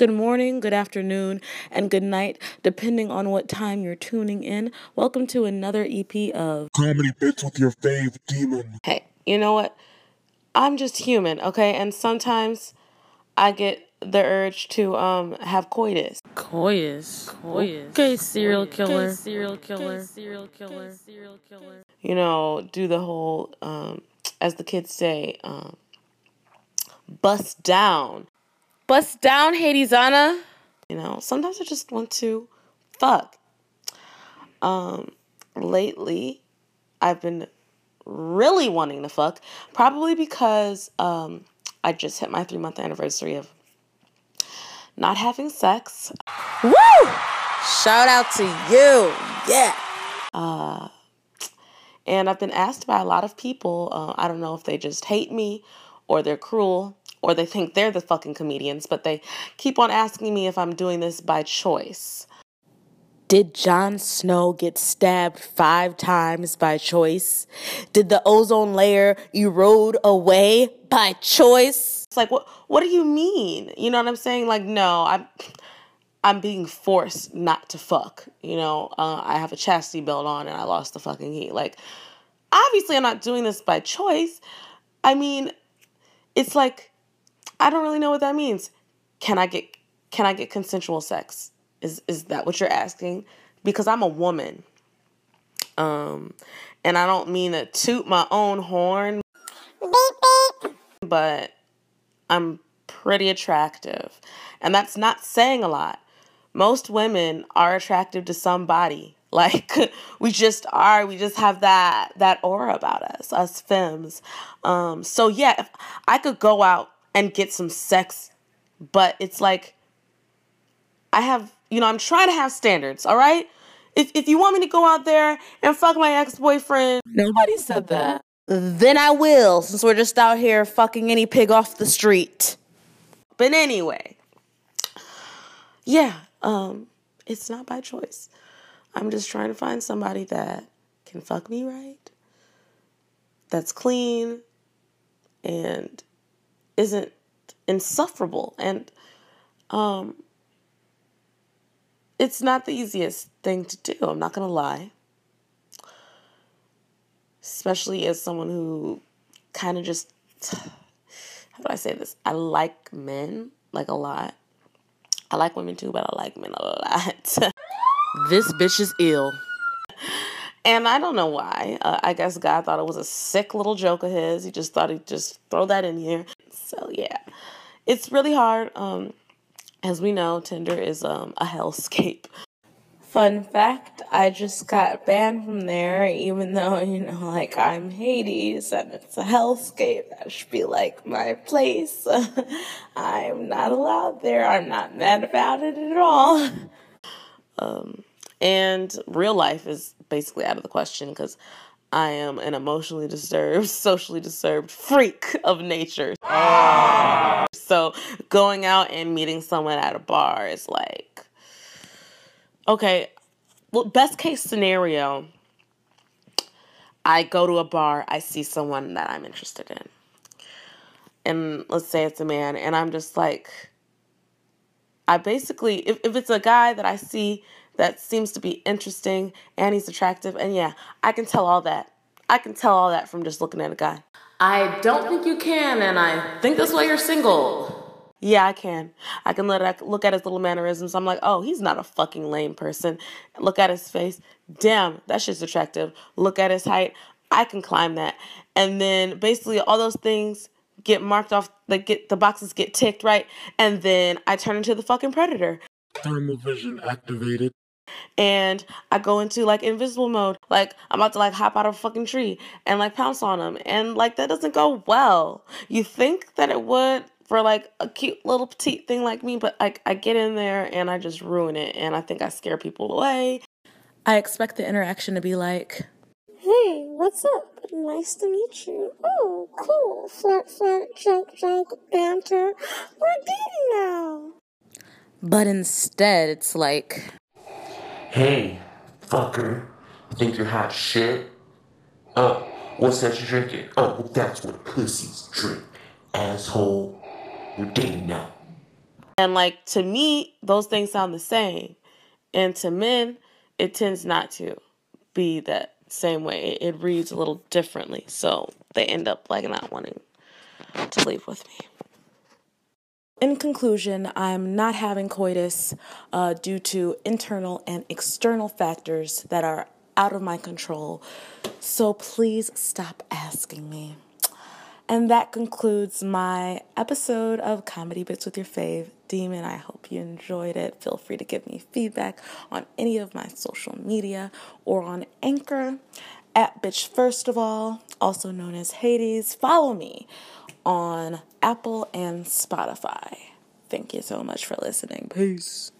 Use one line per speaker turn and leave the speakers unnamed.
good morning, good afternoon, and good night, depending on what time you're tuning in. Welcome to another EP of
Comedy Bits with your fave demon.
Hey, you know what? I'm just human, okay? And sometimes I get the urge to um have coitus.
Coitus. Coitus. Okay, serial killer. Serial killer. Serial killer. Serial killer.
You know, do the whole um as the kids say, um bust down. Bust down, Hadesana. You know, sometimes I just want to fuck. Um lately I've been really wanting to fuck, probably because um I just hit my 3 month anniversary of not having sex. Woo! Shout out to you. Yeah. Uh, and I've been asked by a lot of people. Uh, I don't know if they just hate me or they're cruel or they think they're the fucking comedians, but they keep on asking me if I'm doing this by choice. Did Jon Snow get stabbed five times by choice? Did the ozone layer erode away by choice? It's like what what do you mean? You know what I'm saying? Like no, I'm I'm being forced not to fuck. You know, uh, I have a chastity belt on and I lost the fucking heat. Like obviously I'm not doing this by choice. I mean, it's like I don't really know what that means. Can I get can I get consensual sex? Is is that what you're asking? Because I'm a woman. Um and I don't mean to toot my own horn. Beep, beep. But I'm pretty attractive. And that's not saying a lot. Most women are attractive to somebody. Like we just are, we just have that that aura about us, us femmes. Um, so yeah, if I could go out and get some sex, but it's like I have, you know, I'm trying to have standards, all right? If if you want me to go out there and fuck my ex-boyfriend,
nobody said that.
Then I will, since we're just out here fucking any pig off the street. But anyway, yeah, um, it's not by choice. I'm just trying to find somebody that can fuck me right, that's clean, and isn't insufferable. And um, it's not the easiest thing to do. I'm not gonna lie especially as someone who kind of just how do I say this? I like men like a lot. I like women too, but I like men a lot.
this bitch is ill.
And I don't know why. Uh, I guess God thought it was a sick little joke of his. He just thought he'd just throw that in here. So yeah, it's really hard. Um, as we know, Tinder is um, a hellscape. Fun fact, I just got banned from there, even though, you know, like I'm Hades and it's a hellscape. That should be like my place. I'm not allowed there. I'm not mad about it at all. Um, and real life is basically out of the question because I am an emotionally disturbed, socially disturbed freak of nature. So going out and meeting someone at a bar is like, okay, well, best case scenario, I go to a bar, I see someone that I'm interested in. And let's say it's a man, and I'm just like, I basically, if, if it's a guy that I see that seems to be interesting and he's attractive, and yeah, I can tell all that. I can tell all that from just looking at a guy. I don't think you can, and I think that's why you're single. Yeah, I can. I can let look at his little mannerisms. I'm like, oh, he's not a fucking lame person. Look at his face. Damn, that shit's attractive. Look at his height. I can climb that. And then basically all those things get marked off. Like get the boxes get ticked right, and then I turn into the fucking predator.
Thermal vision activated.
And I go into like invisible mode, like I'm about to like hop out of a fucking tree and like pounce on him, and like that doesn't go well. You think that it would, for like a cute little petite thing like me, but like I get in there and I just ruin it and I think I scare people away.
I expect the interaction to be like,
Hey, what's up? Nice to meet you. Oh, cool. Flirt, flirt, joke, joke, banter. We're dating now.
But instead, it's like,
Hey, fucker. Think you're hot shit. Oh, what's that you're drinking? Oh, well, that's what pussies drink. Asshole. You're dating now.
And like to me, those things sound the same. And to men, it tends not to be that same way. It reads a little differently. So they end up like not wanting to leave with me. In conclusion, I'm not having coitus uh, due to internal and external factors that are out of my control. So please stop asking me. And that concludes my episode of Comedy Bits with Your Fave Demon. I hope you enjoyed it. Feel free to give me feedback on any of my social media or on Anchor at Bitch First of All, also known as Hades. Follow me on Apple and Spotify. Thank you so much for listening. Peace.